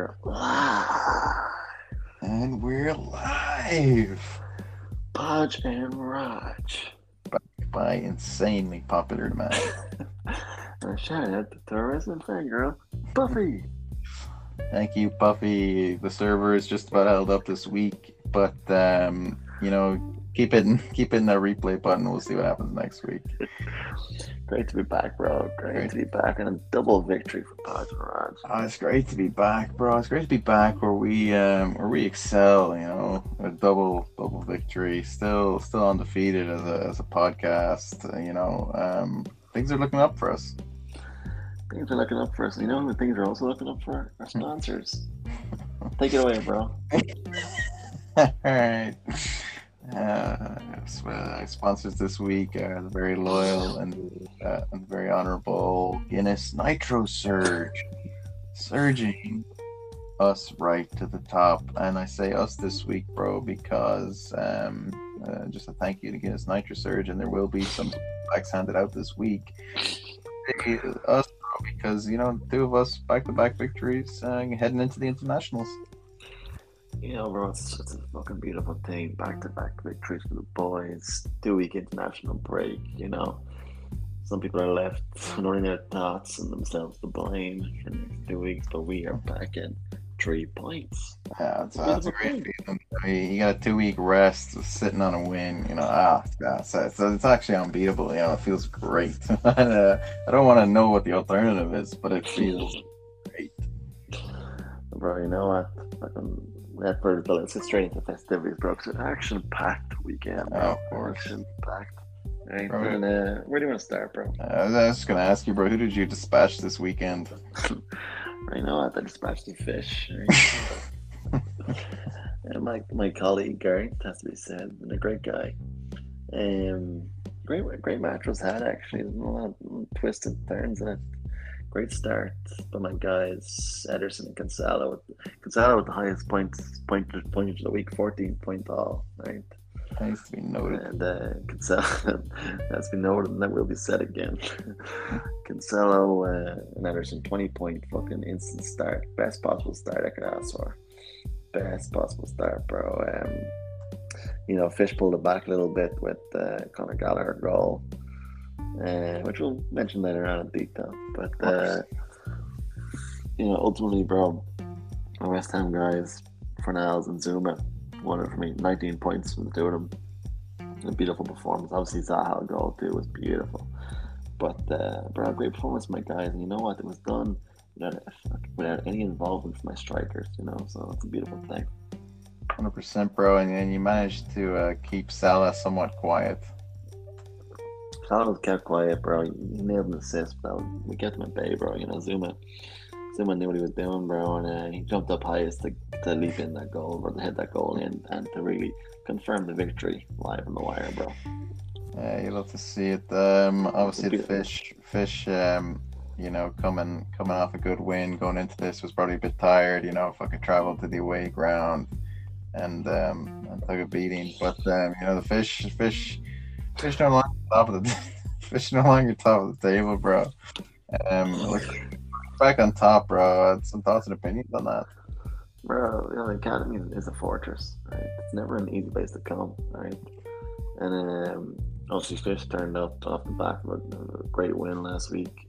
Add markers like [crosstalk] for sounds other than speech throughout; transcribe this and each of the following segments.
We're live. And we're live Podge and Raj. by insanely popular demand. [laughs] And shout out to tourism fan girl, Buffy. Thank you, Puffy. The server is just about held up this week, but um, you know, keep it keep hitting that replay button. We'll see what happens next week. [laughs] Great to be back, bro. Great, Great. to be back and a double victory for Podge and. Oh, it's great to be back, bro. It's great to be back where we um where we excel, you know, a double double victory. Still still undefeated as a as a podcast. You know, um things are looking up for us. Things are looking up for us. You know who things are also looking up for? Our sponsors. Take it away, bro. [laughs] All right. Uh, uh, sponsors this week are the very loyal and, uh, and very honorable Guinness Nitro Surge, surging us right to the top. And I say us this week, bro, because um, uh, just a thank you to Guinness Nitro Surge, and there will be some backs handed out this week. Us, bro, because you know, two of us back-to-back victories uh, heading into the internationals. You know, bro, it's such a fucking beautiful thing. Back to back victories for the boys. Two week international break, you know. Some people are left wondering their thoughts and themselves to blame for the next two weeks, but we are back in three points. Yeah, It's that's a great feeling. I mean, you got a two week rest, sitting on a win. You know, ah, yeah, so it's, it's actually unbeatable. You know, it feels great. [laughs] uh, I don't want to know what the alternative is, but it feels great. Bro, you know what? Fucking bird bill. Let's get straight into festivities, bro. It's an action packed weekend, bro. Oh, of course. Action packed. Right. Bro. Uh, where do you want to start, bro? Uh, I was just gonna ask you, bro, who did you dispatch this weekend? [laughs] I know what I dispatched the fish. Right? [laughs] and my my colleague Gary has to be said, and a great guy. Um, great great match was had actually. There's a lot of twists and turns in it. Great start by my guys Ederson and Cancelo. Cancelo with the highest points pointage of the week, fourteen point all. Right. Nice to be noted. And uh, Cancelo, [laughs] that's been noted, and that will be said again. [laughs] Cancelo uh, and Ederson, 20 point fucking instant start. Best possible start I could ask for. Best possible start, bro. Um, you know, Fish pulled it back a little bit with uh, Conor Gallagher goal, uh, which we'll mention later on in detail. But, uh, you know, ultimately, bro, my West Ham guys, Fornals and Zouma, won it for me. 19 points from the two of them. A beautiful performance. Obviously, Zaha goal too was beautiful. But, uh, bro, great performance, my guys. And you know what? It was done without, without any involvement from my strikers, you know? So it's a beautiful thing. 100%, bro. And, and you managed to uh, keep Salah somewhat quiet. Was kept quiet, bro. He nailed an assist, but we kept him at bay, bro. You know, Zouma. Zouma knew what he was doing, bro, and uh, he jumped up highest to, to leap in that goal, or to hit that goal in, and to really confirm the victory live on the wire, bro. Yeah, you love to see it. Um, obviously, the fish, fish, um, you know, coming coming off a good win, going into this was probably a bit tired. You know, fucking traveled to the away ground and um, and took a beating. But um, you know, the fish, fish, fish no longer top of the [laughs] fish no longer top of the table, bro. Um, look, back on top, bro. Some thoughts and opinions on that. Bro, you know, the academy is- a fortress, right? It's never an easy place to come, right? And um, obviously, Fish turned up off the back of a, great win last week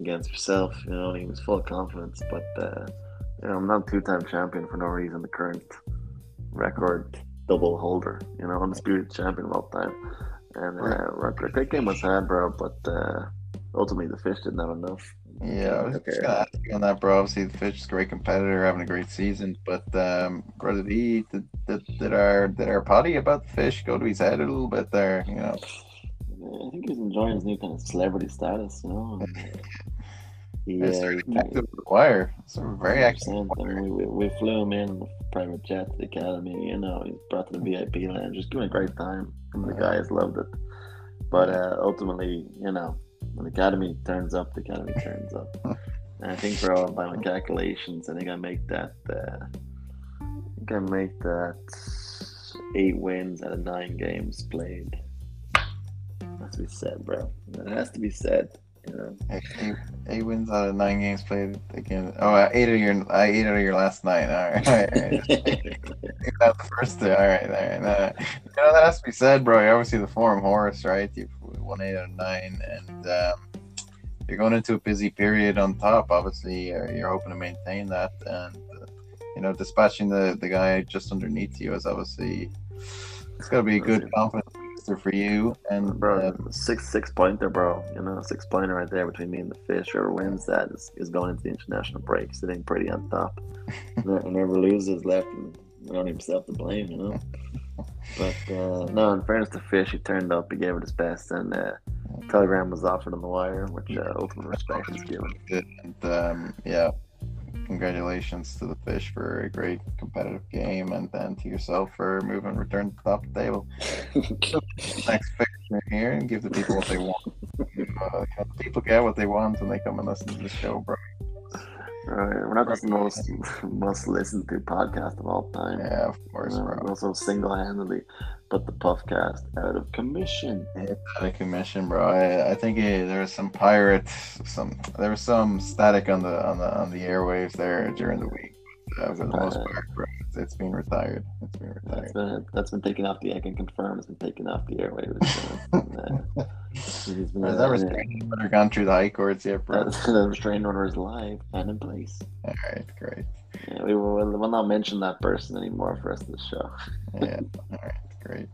against yourself. You know, he was full of confidence, but uh, you know, I'm not two-time champion for no reason. The current record double holder, you know, undisputed champion of all time. And uh, right. great game was had, bro, but uh, ultimately the Fish didn't have enough. Yeah, I was Okay. just gonna ask you on that, bro. Obviously, the Fish is a great competitor, having a great season. But um, bro, did he did, did, did our did our potty about the Fish go to his head a little bit there? You know, I think he's enjoying his new kind of celebrity status, you know. [laughs] He, it's uh, really active with the wire. So we're very active. 100%. I mean, we, we, we flew him in private jet to the academy. You know, he's brought to the VIP lounge, just giving a great time. And the guys loved it. But uh, ultimately, you know, when the academy turns up, the academy turns up. [laughs] And I think, bro, by my calculations, I think I make that. Uh, I think I make that eight wins out of nine games played. Has to be said, bro. It has to be said. You. Eight, eight, wins out of nine games played again. Oh, uh, eight of your I eight out of your last nine. All right, all right. all right. [laughs] Not the first two. All right, all right. Uh, you know that has to be said, bro. You're obviously the form horse, right? You've won eight out of nine, and um, you're going into a busy period on top. Obviously, you're, you're hoping to maintain that, and uh, you know, dispatching the the guy just underneath you is obviously it's got to be a good confidence for you. And bro, uh, six six pointer, bro. You know, six pointer right there between me and the fish. Whoever wins that is, is going into the international break, sitting pretty on top. [laughs] and whoever loses left, and only himself to blame, you know. But uh, no, in fairness to Fish, he turned up, he gave it his best, and uh, telegram was offered on the wire, which uh, ultimate respect is given. And um, yeah, congratulations to the fish for a great competitive game, and then to yourself for moving return to the top of the table. [laughs] Next fixture here and give the people what they want. [laughs] Uh, you know, people get what they want when they come and listen to the show, bro. Right, we're not just the most [laughs] most listened to podcast of all time. Yeah, of course, Uh, bro. also single handedly put the Puffcast out of commission. Out of commission, bro. I, I think it, there was some pirates, some there was some static on the on the on the airwaves there during the week. But, uh, for the most part, bro, it's, it's been retired. It's been That's retired. been that's been taken off the. I can confirm it's been taken off the airwaves. Uh, [laughs] uh, it's been, Has uh, that restraining order gone through the high courts yet, bro? uh, [laughs] the restraining order is live and in place. All right, great. Yeah, we will we'll not mention that person anymore for of the show. [laughs] Yeah, all right, great.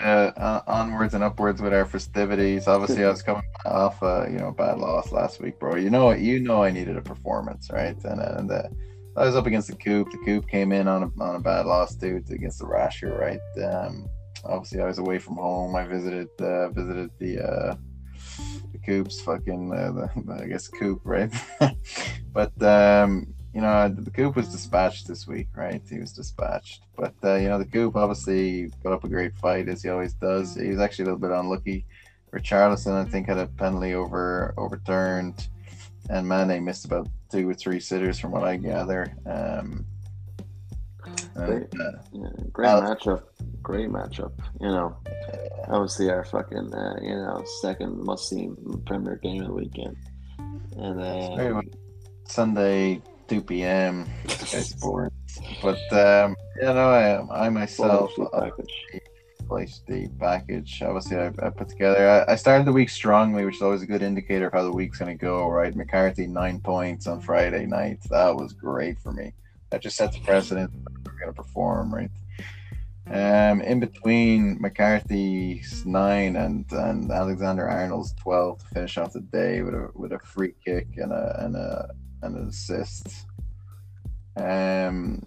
Uh, on- onwards and upwards with our festivities. Obviously, I was coming off a you know bad loss last week, bro. You know, you know, I needed a performance, right? And and uh, I was up against the Coop. The Coop came in on a, on a bad loss too against the Rasher, right? Um, obviously, I was away from home. I visited uh, visited the uh, the Coops, fucking uh, the, I guess Coop, right? [laughs] but um, you know, the Coop was dispatched this week, right? He was dispatched. But, uh, you know, the Coop obviously put up a great fight as he always does. He was actually a little bit unlucky. Richarlison, I think, had a penalty over overturned. And Mane missed about two or three sitters from what I gather. Um, and, uh, Yeah, great matchup. Great matchup. You know, obviously our fucking uh, you know second must see Premier game of the weekend. And uh. Sunday, 2 p.m. Sports. [laughs] But, um, you know, I, I myself, full place the package. Obviously, I, I put together. I, I started the week strongly, which is always a good indicator of how the week's going to go. Right, McCarthy nine points on Friday night. That was great for me. That just sets the precedent. We're going to perform right. Um, in between McCarthy's nine and, and Alexander Arnold's twelve to finish off the day with a with a free kick and a and a and an assist. Um,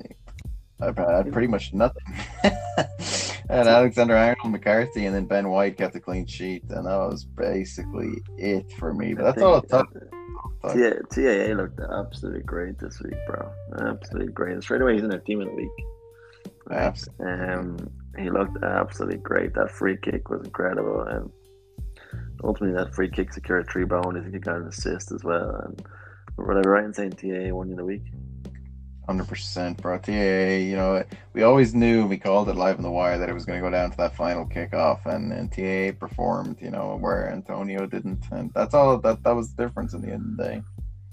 I had pretty much nothing. [laughs] and Alexander Arnold, McCarthy, and then Ben White kept the clean sheet, and that was basically it for me. But that's all it think, took. uh, TAA looked absolutely great this week, bro. Absolutely great. Straight away, he's in their team of the week. Absolutely. Um, he looked absolutely great. That free kick was incredible, and ultimately, that free kick secured three think he got an assist as well. And were I right in saying TA won you the week? Hundred percent, bro. TAA, you know, we always knew we called it live in the wire that it was going to go down to that final kickoff, and, and TAA performed, you know, where Antonio didn't, and that's all. That that was the difference in the end of the day.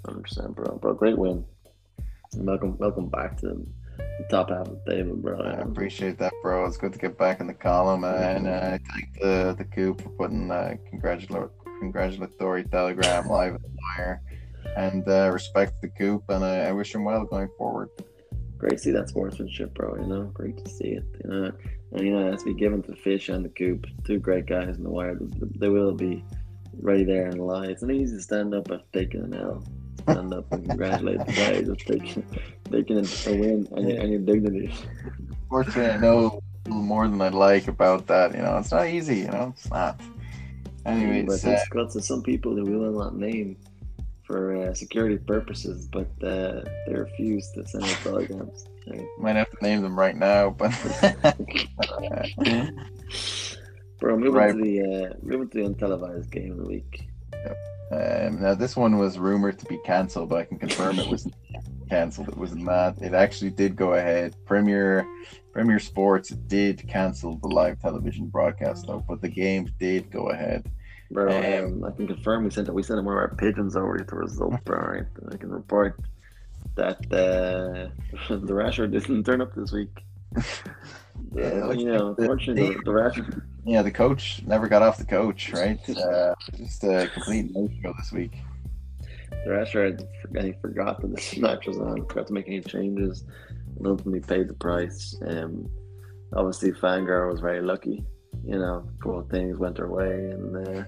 Hundred percent, bro. Bro, great win. Welcome, welcome back to the top half of the table, bro. I appreciate that, bro. It's good to get back in the column, and uh, I thank the the coop for putting uh, congratulatory congratulatory telegram live in the wire, and uh, respect the coop, and I, I wish him well going forward. Great to see that sportsmanship, bro. You know, great to see it. You know, and you know, it has to be given to Fish and the Coop, two great guys in the wire. They will be ready there and lie. It's not easy to stand up after taking an L. Stand up and congratulate the guys of taking taking a win and your, and your dignity. Unfortunately, I know a little more than I'd like about that. You know, it's not easy. You know, it's not. Anyways, but uh, it's got to some people that we will not name for uh, security purposes, but uh, they refuse to send out telegrams. Right? might have to name them right now, but [laughs] Bro, moving Right. to the uh, moving to the untelevised game of the week. Um, now this one was rumored to be cancelled, but I can confirm it was cancelled. It was not. It actually did go ahead. Premier Premier Sports did cancel the live television broadcast though, but the game did go ahead. Bro, Um, I can confirm we sent it. we sent one of our pigeons over with the results, bro. Right? I can report that uh, [laughs] the Rasher didn't turn up this week. [laughs] Yeah, Uh, you know, the unfortunately, the, the Rasher Yeah, the coach never got off the coach, right? [laughs] Uh, just a complete no show this week. The Rasher had for- he forgot that the match was on, forgot to make any changes, and ultimately paid the price. Um, obviously, Fangirl was very lucky. You know, cool things went her way, and uh,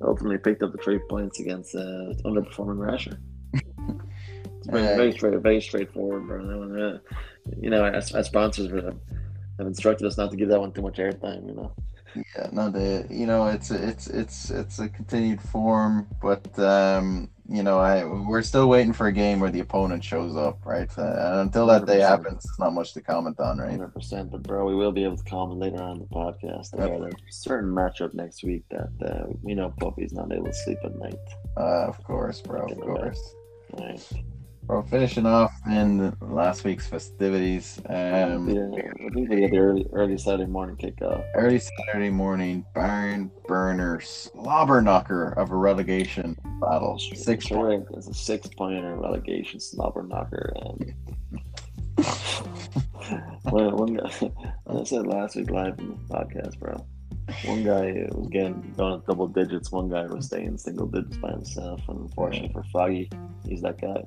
ultimately picked up the three points against uh, underperforming Rasher. [laughs] It's very, Uh, very straight, very straightforward, bro. Uh, you know, our, our sponsors have, have instructed us not to give that one too much airtime. You know, Yeah, no, the you know it's it's it's it's a continued form, but um, you know I we're still waiting for a game where the opponent shows up, right? Uh, and until that day 100%. happens, there's not much to comment on, right? hundred percent. But bro, we will be able to comment later on in the podcast about a certain matchup next week that uh, we know Puppy's not able to sleep at night. Uh, of course, bro, of course. Right. Bro, finishing off in last week's festivities. Um, yeah, I think we had the early early Saturday morning kickoff. early Saturday morning, barn burner, slobber knocker of a relegation battle. Six Sure, right. It's a six pointer relegation slobber knocker. And [laughs] well, one guy, [laughs] I said last week live in the podcast, bro. One guy was getting going double digits. One guy was staying single digits by himself. And unfortunately for Foggy, he's that guy.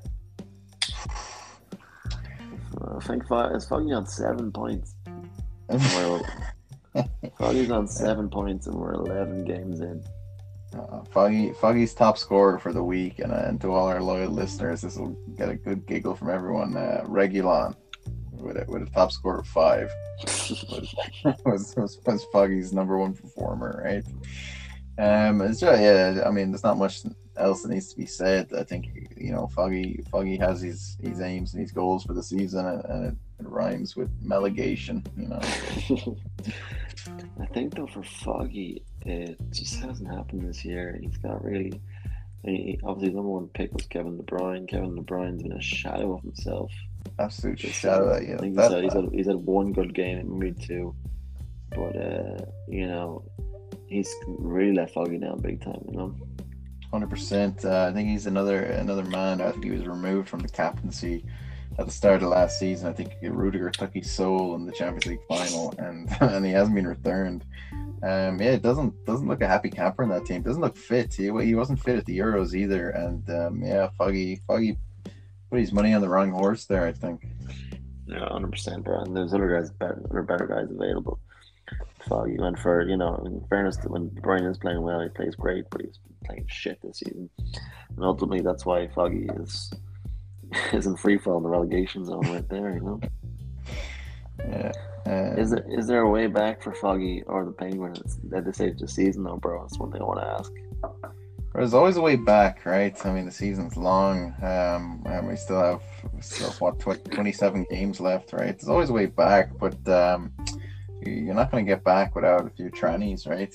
I think Fog, is Foggy on seven points. We're, [laughs] Foggy's on seven points, and we're eleven games in. Uh, Foggy, Foggy's top scorer for the week, and, uh, and to all our loyal listeners, this will get a good giggle from everyone. Uh, Reguilon, with a, with a top score of five, [laughs] was, was was Foggy's number one performer, right? Um, it's just, yeah, I mean, there's not much else that needs to be said. I think you know, Foggy, Foggy has his his aims and his goals for the season, and, and it, it rhymes with meligation, you know. [laughs] I think though for Foggy, it just hasn't happened this year. He's got really, he- obviously number one pick was Kevin De Bruyne. Kevin De Bruyne's been a shadow of himself. Absolute shadow. Yeah, I think he's, had, he's, had, he's had one good game, maybe two, but uh, you know, he's really let Foggy down big time. You know, Hundred percent. Uh, I think he's another another man. I think he was removed from the captaincy at the start of last season. I think Rudiger took his soul in the Champions League final, and [laughs] and he hasn't been returned. Um, yeah, it doesn't doesn't look a happy camper in that team. Doesn't look fit. He, he wasn't fit at the Euros either. And um, yeah, Foggy Foggy put his money on the wrong horse there. I think. yeah, hundred percent, bro. And there's other guys, better, other better guys available. Foggy went for you know, in fairness, when Bruyne is playing well, he plays great, but he's been playing shit this season. And ultimately, that's why Foggy is [laughs] is in free fall in the relegation zone right there. You know, Yeah. Uh, is there is there a way back for Foggy or the Penguins at this stage of the season? though, bro, that's one thing I want to ask. There's always a way back, right? I mean, the season's long, um, and we still have we still have, what tw- 27 games left, right? There's always a way back, but um, you're not going to get back without a few trannies, right?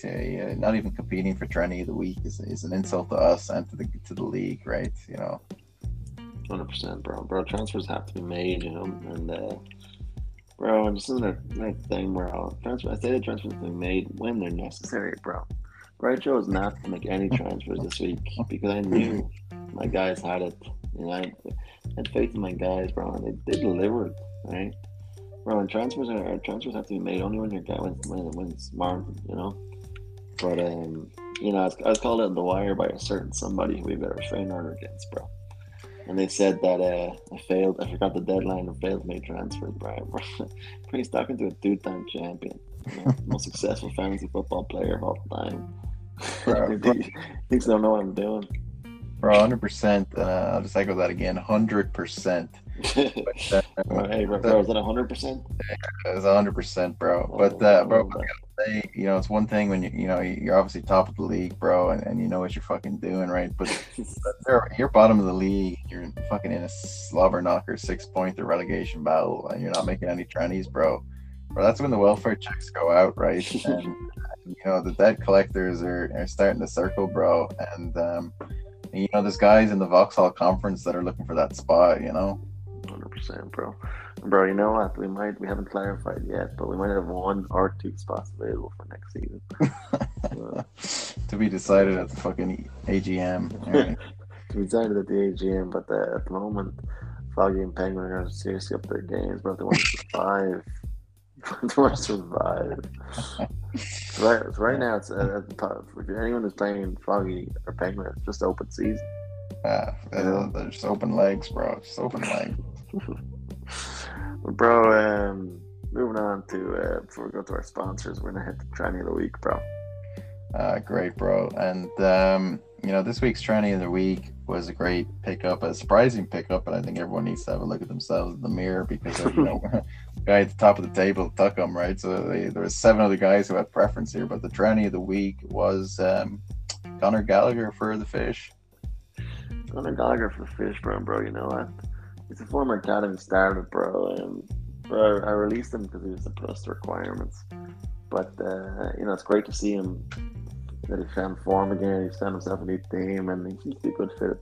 Not even competing for tranny of the week is, is an insult to us and to the to the league, right? You know. Hundred percent, bro. Bro, transfers have to be made, you know, and uh, bro, this isn't a like thing where I'll transfer. I say the transfers have to be made when they're necessary, bro. Bro, I chose not to make any transfers this week because I knew my guys had it. You know, I had faith in my guys, bro, and they, they delivered, right? Bro, and transfers are transfers have to be made only when your guy when when, when it's smart, you know. But um, you know, I was, I was called out the wire by a certain somebody who we've got a restraining order against, bro. And they said that uh, I failed. I forgot the deadline and failed to make transfers, bro. He's talking to a two-time champion, you know, most [laughs] successful fantasy football player of all time. [laughs] Bro, He thinks I don't know what I'm doing. Bro, hundred percent. Uh, I'll just echo that again. Percent. Well, hey, bro, bro, is that hundred percent? It's hundred percent, bro. But uh, bro, gotta say, you know, it's one thing when you you know you're obviously top of the league, bro, and, and you know what you're fucking doing, right? But [laughs] you're, you're bottom of the league. You're fucking in a slobber knocker six point the relegation battle, and you're not making any trannies, bro. Bro, that's when the welfare checks go out, right? [laughs] And you know the debt collectors are, are starting to circle, bro. And um, and, you know there's guys in the Vauxhall conference that are looking for that spot, you know. Percent, bro. Bro, you know what? We might we haven't clarified yet, but we might have one or two spots available for next season. [laughs] To be decided at the fucking AGM. Right? [laughs] to be decided at the AGM, but uh, at the moment, Foggy and Penguin are seriously up their games, bro. They want to [laughs] survive. they want to survive. So right, so right now, it's uh, at the top. If anyone who's playing Foggy or Penguin, it's just open season. Uh, they're just open legs, bro. Just open legs. [laughs] Bro, um, moving on to uh, before we go to our sponsors, we're gonna hit the tranny of the week, bro. Uh, great, bro. And um, you know, this week's tranny of the week was a great pickup, a surprising pickup, and I think everyone needs to have a look at themselves in the mirror because of, you know, [laughs] [laughs] guy at the top of the table took him, right? So they, there was seven other guys who had preference here, but the tranny of the week was um, Conor Gallagher for the fish. Conor Gallagher for Fish, bro, bro. You know what? He's a former academy starter, bro. And bro, I released him because he was plus the requirements. But uh, you know, it's great to see him that he found form again. He's found himself a new team, and he seems to be a good fit.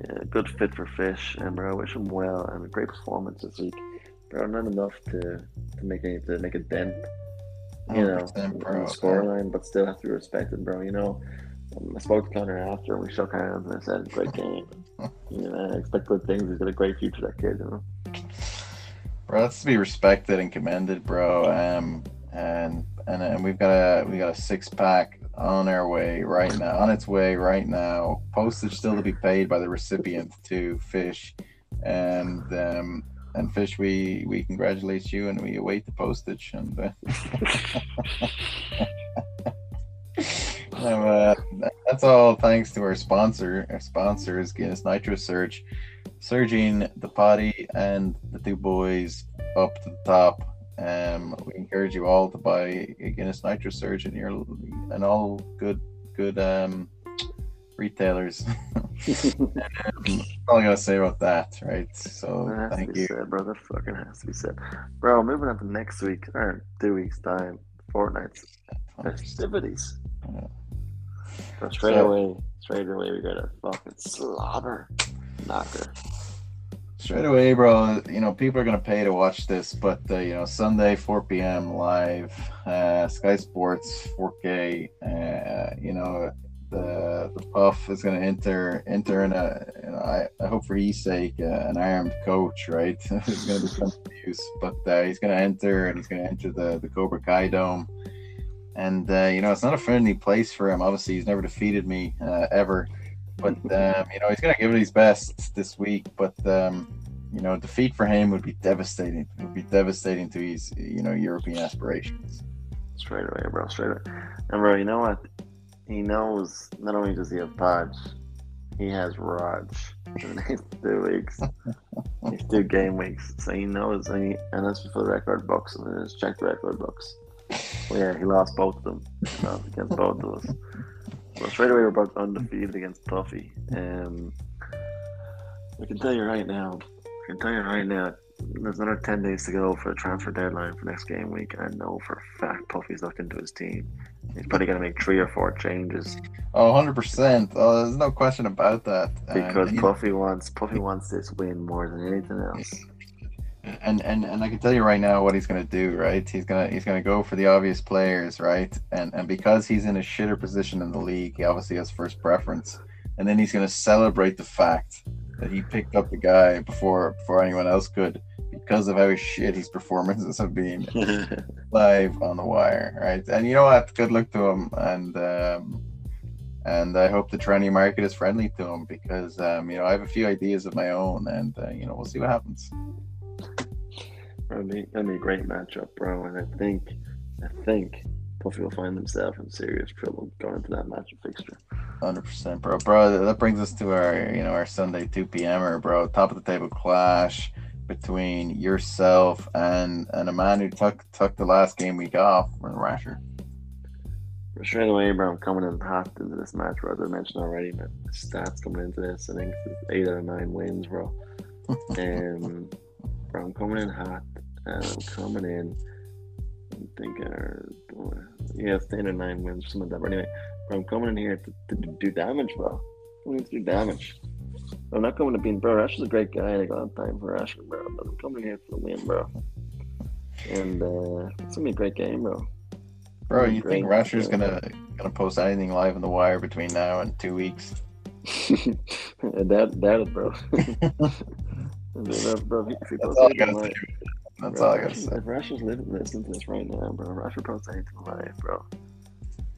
Yeah, good fit for Fish, and bro, I wish him well and a great performance this week. Bro, not enough to to make any to make a dent, you know, 100%, in the scoreline, but still have to be respected, bro. You know, I spoke to Conor after, and we shook hands, and I said, "Great game." [laughs] you know, I expect good things. He's got a great future, that kid. You know. Bro, that's to be respected and commended, bro. Um, and and and we've got a we got a six pack on our way right now, on its way right now. Postage still to be paid by the recipient to Fish, and um, and Fish, we we congratulate you and we await the postage. And uh, [laughs] [laughs] uh, that's all thanks to our sponsor. Our sponsor is Guinness Nitro Surge, surging the potty and the two boys up to the top. Um, we encourage you all to buy a Guinness Nitro Surge in your and all good good um retailers. um, [laughs] [laughs] all I gotta say about that, right? So That thank you. said, bro. That fucking has to be said, bro. Moving on to next week or two weeks time, Fortnite's festivities. Yeah. Straight So- away, straight away, we got a fucking slobber knocker. Straight away, bro. You know, people are gonna pay to watch this, but uh, you know, Sunday, 4 p.m. live, uh, Sky Sports, 4K. Uh, you know, the the Puff is gonna enter enter in a. You know, I, I hope for his sake, uh, an armed coach, right? [laughs] There's gonna be some abuse, but uh, he's gonna enter and he's gonna enter the the Cobra Kai Dome. And uh, you know, it's not a friendly place for him. Obviously, he's never defeated me uh, ever but um, you know he's gonna give it his best this week. But um, you know, defeat for him would be devastating. It would be devastating to his you know European aspirations. Straight away, bro. Straight away. And bro, you know what? He knows. Not only does he have Podge, he has Raj [laughs] in the next two weeks. [laughs] These two game weeks, so he knows. And, he, and that's for the record books. And let's check the record books. Yeah, he lost both of them. He lost against both of us. Well, straight away, we're both undefeated against Puffy. Um, I can tell you right now. I can tell you right now. there's another ten days to go for the transfer deadline for next game week, and I know for a fact Puffy's looked into his team. He's probably going to make three or four changes Oh, 100%. Oh, there's no question about that. Um, because you- Puffy wants Puffy wants this win more than anything else. And and and I can tell you right now what he's gonna do. Right, he's gonna he's gonna go for the obvious players. Right, and and because he's in a shitter position in the league, he obviously has first preference. And then he's gonna celebrate the fact that he picked up the guy before before anyone else could because of how shit his performances have been [laughs] live on the wire. Right, and you know what? Good luck to him. And um, and I hope the trendy market is friendly to him because um, you know I have a few ideas of my own, and uh, you know we'll see what happens. That'd be, that'd be a great matchup, bro. And I think, I think Puffy will find himself in serious trouble going into that matchup fixture. Hundred percent, bro. Bro, that brings us to our, you know, our Sunday two p.m.er, bro. Top of the table clash between yourself and and a man who took took the last game week off, Rasher. But straight away, bro, I'm coming in hot into this match, bro. As I mentioned already, man. Stats coming into this, I think it's eight out of nine wins, bro. [laughs] Um, bro, I'm coming in hot, and I'm coming in. I'm thinking, uh, yeah, eight or nine wins, something like that. But anyway, bro, I'm coming in here to, to do damage, bro. I'm going to do damage. I'm not coming to beat bro. Asher's a great guy, I got time for Asher, bro. But I'm coming here for the win, bro. And uh, it's gonna be a great game, bro. Bro, you Great. think Rasher's gonna gonna post anything live on the wire between now and two weeks? [laughs] Doubt, doubt bro. [laughs] [laughs] bro, bro, if he That's all I gotta say. That's bro, all I gotta if say. If Rasher's living listening to this right now, bro, Rasher posts anything live, bro.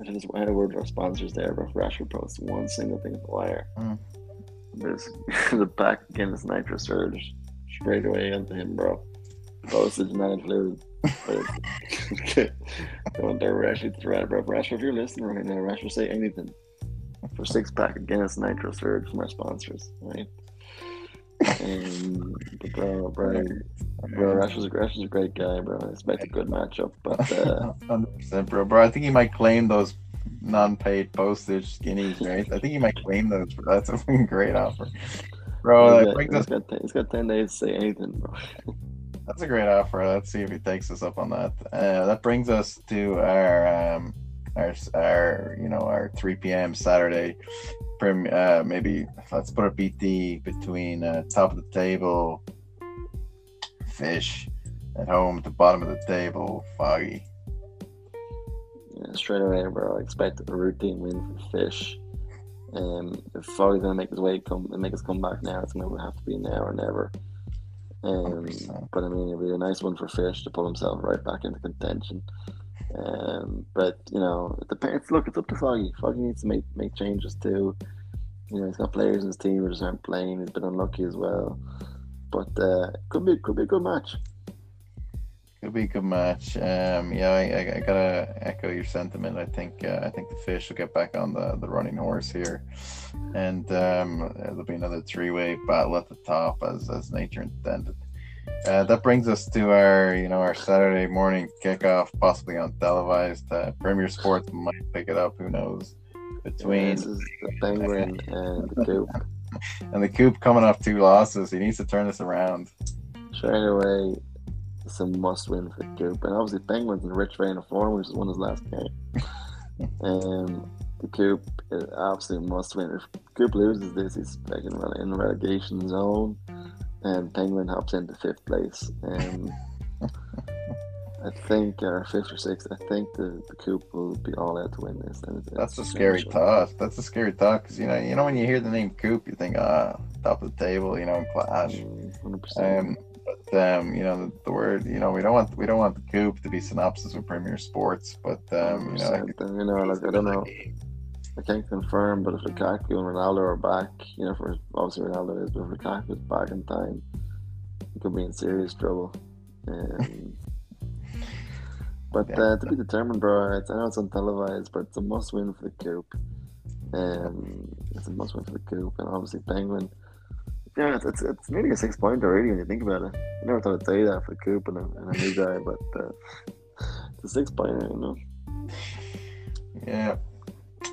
I just had a word with our sponsors there, bro. If Rasher posts one single thing at the wire, Mm. there's [laughs] the back against Nitro Surge straight away into him, bro. Postage not [laughs] included. Don't dare Rasher threat, bro. Rasher, if you're listening right now, Rasher, say anything for six pack against Nitro Surge from our sponsors, right? But bro, bro, bro, Rasher's, Rasher's a great guy, bro. I expect a good matchup, but uh, [laughs] Hundred percent, bro. Bro, I think he might claim those non-paid postage skinnies, right? I think he might claim those. Bro. That's a great offer, bro. he's That got, brings he's us, got, ten, he's got ten days to say anything, bro. that's a great offer. Let's see if he takes us up on that. Uh, that brings us to our um, our our you know our 3 p.m. Saturday. Uh, maybe let's put a BT between uh, top of the table, fish, at home at the bottom of the table, foggy. Yeah, straight away, bro. I expect a routine win for Fish. Um, if Foggy's gonna make his way come and make his comeback now, it's gonna have to be now or never. Um, but I mean, it'll be a nice one for Fish to pull himself right back into contention. Um, but you know, it depends. Look, it's up to Foggy. Foggy needs to make make changes too. You know, he's got players in his team who just aren't playing. He's been unlucky as well. But uh, could be could be a good match. Could be a good match. Um, yeah, I, I, I gotta echo your sentiment. I think uh, I think the fish will get back on the, the running horse here, and um, there'll be another three way battle at the top as as nature intended. Uh, that brings us to our you know our Saturday morning kickoff, possibly on televised. Uh, Premier Sports might pick it up. Who knows? Between is the Penguin [laughs] and the Coop. and the Coop coming off two losses, he needs to turn this around. Straight away, it's a must win for Coop. And obviously, Penguins in rich vein of form, which is won his last game. [laughs] um, the Coop is absolute must win. If Coop loses this, he's like in, in the relegation zone, and Penguin hops into fifth place. Um, [laughs] I think, or fifth or sixth, I think the, the Coop will be all out to win this. That's a scary thought. That's a scary thought because you know, you know, when you hear the name Coop, you think, ah, top of the table, you know, in clash. Mm, 100%. Um, but um, you know, the, the word, you know, we don't want we don't want the Coop to be synopsis with Premier Sports, but um, you know, I 100%. could- And, you know, like I don't know. I can't confirm, but if Lukaku and Ronaldo are back, you know, for obviously Ronaldo is, but if Lukaku is back in time, he could be in serious trouble. Um, [laughs] but uh, to be determined, bro. I know it's on untelevised, but it's a must win for the Coop. Um, it's a must win for the Coop, and obviously Penguin. Yeah, it's, it's, it's nearly a six pointer already when you think about it. I never thought I'd say that for the Coop and a, and a new guy, but uh, [laughs] it's a six pointer, you know. yeah.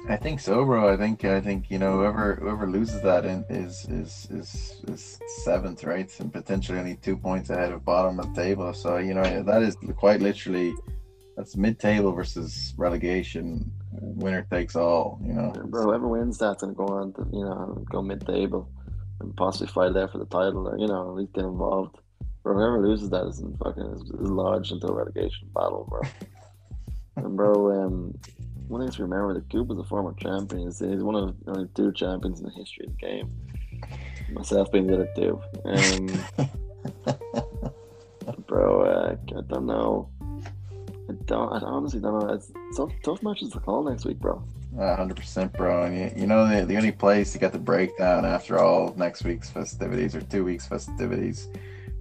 I think so, bro. I think I think you know whoever whoever loses that in, is is is is seventh, right, and potentially only two points ahead of bottom of the table. So you know that is quite literally that's mid-table versus relegation. Winner takes all. You know, Bro, whoever wins that's gonna go on to you know go mid table and possibly fight there for the title or you know at least get involved. Bro, whoever loses that is in fucking is, is lodged into a relegation battle, bro. [laughs] and bro, um, one thing to remember: the Coop is a former champion. He's, one of the only two champions in the history of the game. Myself being the other two. Um, [laughs] bro, uh, I don't know. I don't. I honestly don't know. It's tough, tough matches to call next week, bro. hundred percent, bro. And you, you know the, the only place to get the breakdown after all next week's festivities or two weeks festivities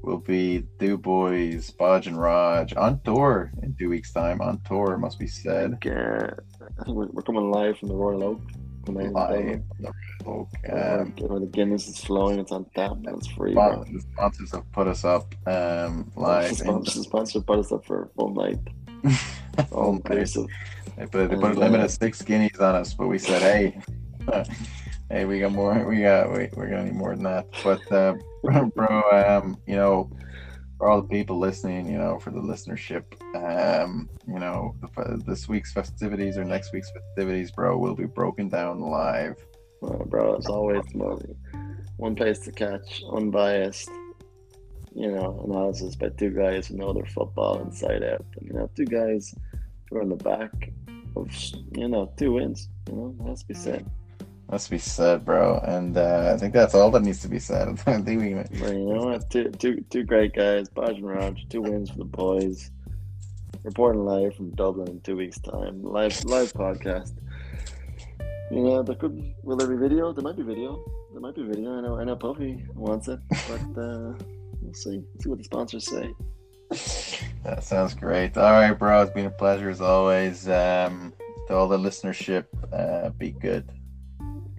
will be Du Boys, Podge and Raj on tour in two weeks' time. On tour, must be said. Uh, I think we're, we're coming live from the Royal Oak. Live. building. Folk. Um, Um, where the Guinness is flowing, it's on tap, and it's free. spon- the sponsors have put us up um, The live. in- sponsor, sponsor put us up for a full night, [laughs] Oh, inclusive. They put, they put a limit uh, of six guineas on us, but we said, hey, [laughs] [laughs] hey, we got more. We got we, we're gonna need more than that. But uh, [laughs] bro, um, you know, for all the people listening, you know, for the listenership, um, you know, this week's festivities or next week's festivities, bro, will be broken down live. Uh, bro, as always, one place to catch unbiased, you know, analysis by two guys who know their football inside out. And, you know, two guys who are in the back of, you know, two wins. You know, to be said. Must be said, bro. And uh, I think that's all that needs to be said. [laughs] I think we But you know what? Two, two, two great guys, Podge and Raj, two wins for the boys. Reporting live from Dublin in two weeks' time. Live, live podcast. You know, there could will there be video? There might be video. There might be video. I know, I know, Puffy wants it, but uh, we'll see. See what the sponsors say. That sounds great. All right, bro. It's been a pleasure as always. Um, to all the listenership, uh, be good.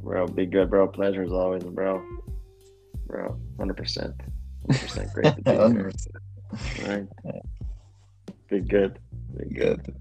Bro, be good, bro. Pleasure as always, bro. Bro, hundred percent, hundred percent great to be [laughs] here. 100%. Right? Be good. Be. Good.